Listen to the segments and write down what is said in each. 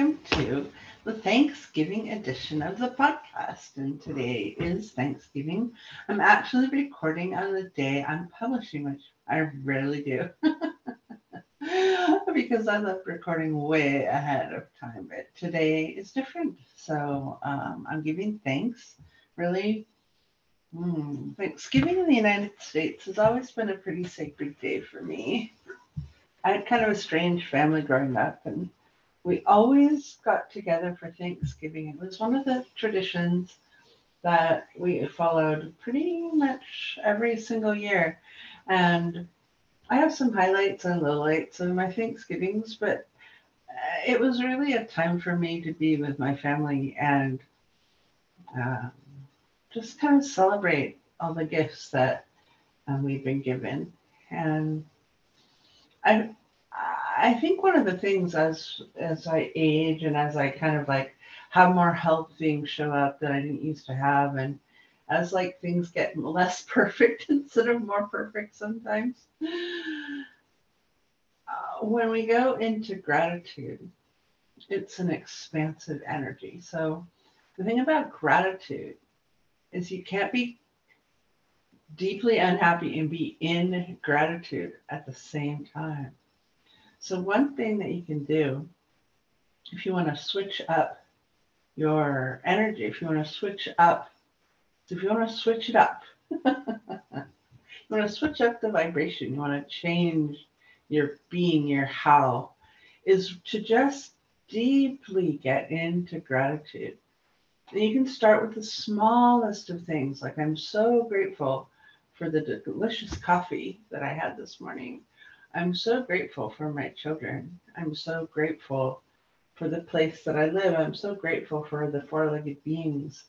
welcome to the Thanksgiving edition of the podcast. And today is Thanksgiving. I'm actually recording on the day I'm publishing, which I rarely do because I love recording way ahead of time. But today is different. So um, I'm giving thanks. Really, mm, Thanksgiving in the United States has always been a pretty sacred day for me. I had kind of a strange family growing up, and we always got together for Thanksgiving. It was one of the traditions that we followed pretty much every single year. And I have some highlights and lowlights of my Thanksgivings, but uh, it was really a time for me to be with my family and um, just kind of celebrate all the gifts that um, we've been given. And I, I think one of the things as as I age and as I kind of like have more health things show up that I didn't used to have, and as like things get less perfect instead of more perfect sometimes. Uh, when we go into gratitude, it's an expansive energy. So the thing about gratitude is you can't be deeply unhappy and be in gratitude at the same time. So, one thing that you can do if you want to switch up your energy, if you want to switch up, so if you want to switch it up, you want to switch up the vibration, you want to change your being, your how, is to just deeply get into gratitude. And you can start with the smallest of things, like I'm so grateful for the delicious coffee that I had this morning. I'm so grateful for my children. I'm so grateful for the place that I live. I'm so grateful for the four legged beings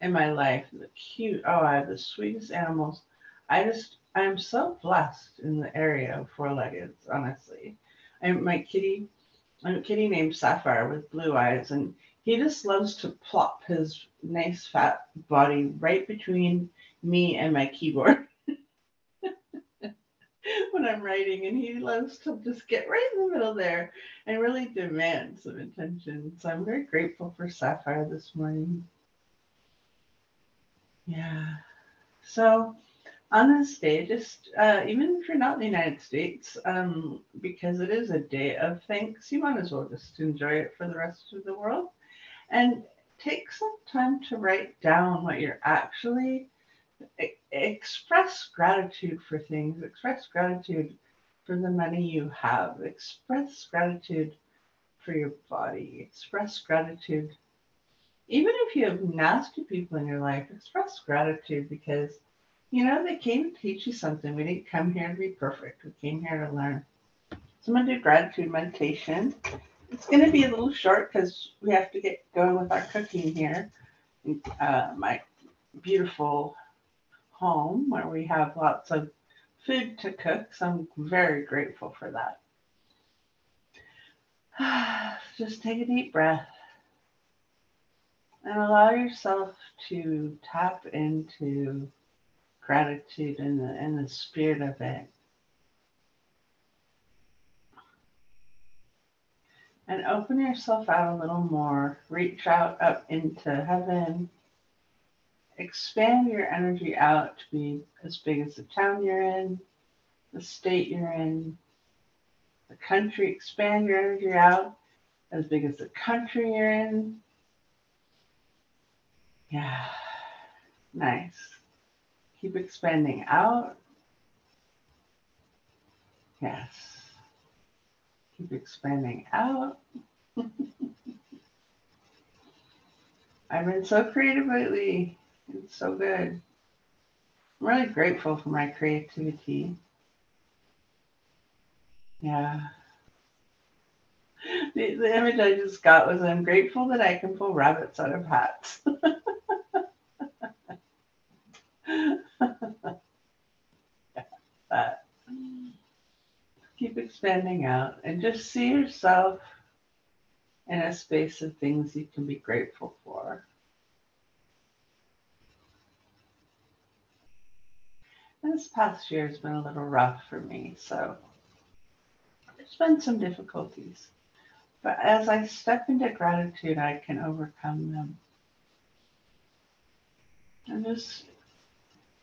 in my life. The cute, oh, I have the sweetest animals. I just, I'm so blessed in the area of four legged, honestly. I'm my kitty, I'm a kitty named Sapphire with blue eyes, and he just loves to plop his nice fat body right between me and my keyboard. when I'm writing, and he loves to just get right in the middle there and really demand some attention. So I'm very grateful for Sapphire this morning. Yeah. So on this day, just uh, even if you're not in the United States, um, because it is a day of thanks, you might as well just enjoy it for the rest of the world. And take some time to write down what you're actually express gratitude for things, express gratitude for the money you have, express gratitude for your body, express gratitude. Even if you have nasty people in your life, express gratitude because you know they came to teach you something. We didn't come here to be perfect. We came here to learn. So I'm gonna do gratitude meditation. It's gonna be a little short because we have to get going with our cooking here. Uh, my beautiful home where we have lots of food to cook. So I'm very grateful for that. Just take a deep breath and allow yourself to tap into gratitude and the, and the spirit of it. And open yourself out a little more. Reach out up into heaven expand your energy out to be as big as the town you're in, the state you're in, the country. Expand your energy out as big as the country you're in. Yeah, nice. Keep expanding out. Yes. Keep expanding out. I've been so creative lately. It's so good. I'm really grateful for my creativity. Yeah. The, the image I just got was I'm grateful that I can pull rabbits out of hats. Keep expanding out and just see yourself in a space of things you can be grateful for. This past year has been a little rough for me, so there's been some difficulties. But as I step into gratitude, I can overcome them. And just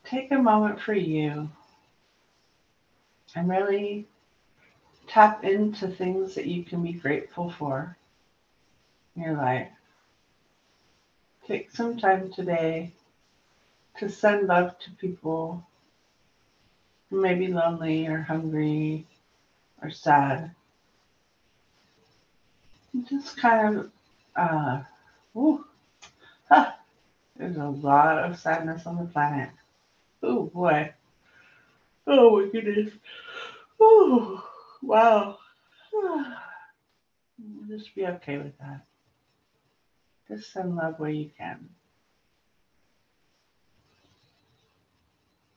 take a moment for you and really tap into things that you can be grateful for in your life. Take some time today to send love to people who may be lonely or hungry or sad. just kind of, uh, ooh, there's a lot of sadness on the planet. Oh boy. Oh my goodness. Oh, wow. Just be okay with that. Just send love where you can.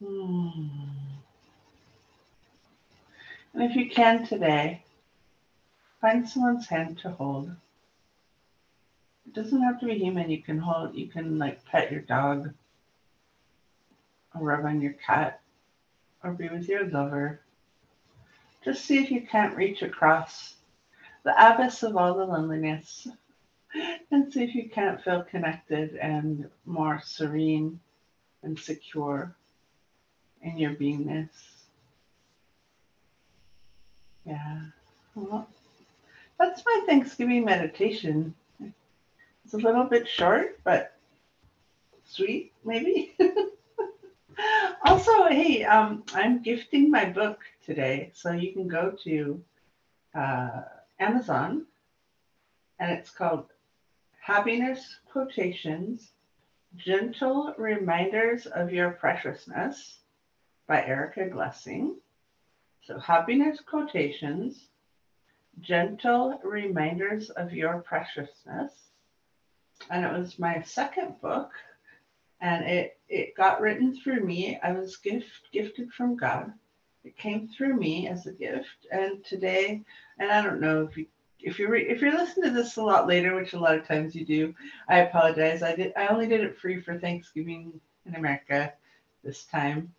Hmm. And if you can today, find someone's hand to hold. It doesn't have to be human. You can hold, you can like pet your dog or rub on your cat or be with your lover. Just see if you can't reach across the abyss of all the loneliness and see if you can't feel connected and more serene and secure in your beingness. Yeah. Well, that's my Thanksgiving meditation. It's a little bit short, but sweet, maybe. also, hey, um, I'm gifting my book today, so you can go to uh, Amazon, and it's called Happiness Quotations Gentle Reminders of Your Preciousness by Erica Glessing. So, Happiness Quotations Gentle Reminders of Your Preciousness. And it was my second book, and it, it got written through me. I was gift, gifted from God. It came through me as a gift. And today, and I don't know if you if you're if you're listening to this a lot later, which a lot of times you do, I apologize. I did I only did it free for Thanksgiving in America this time,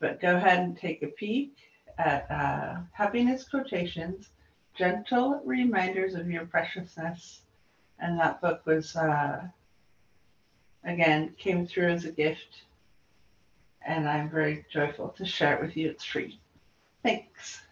but go ahead and take a peek at uh, happiness quotations, gentle reminders of your preciousness, and that book was uh, again came through as a gift, and I'm very joyful to share it with you. It's free. Thanks.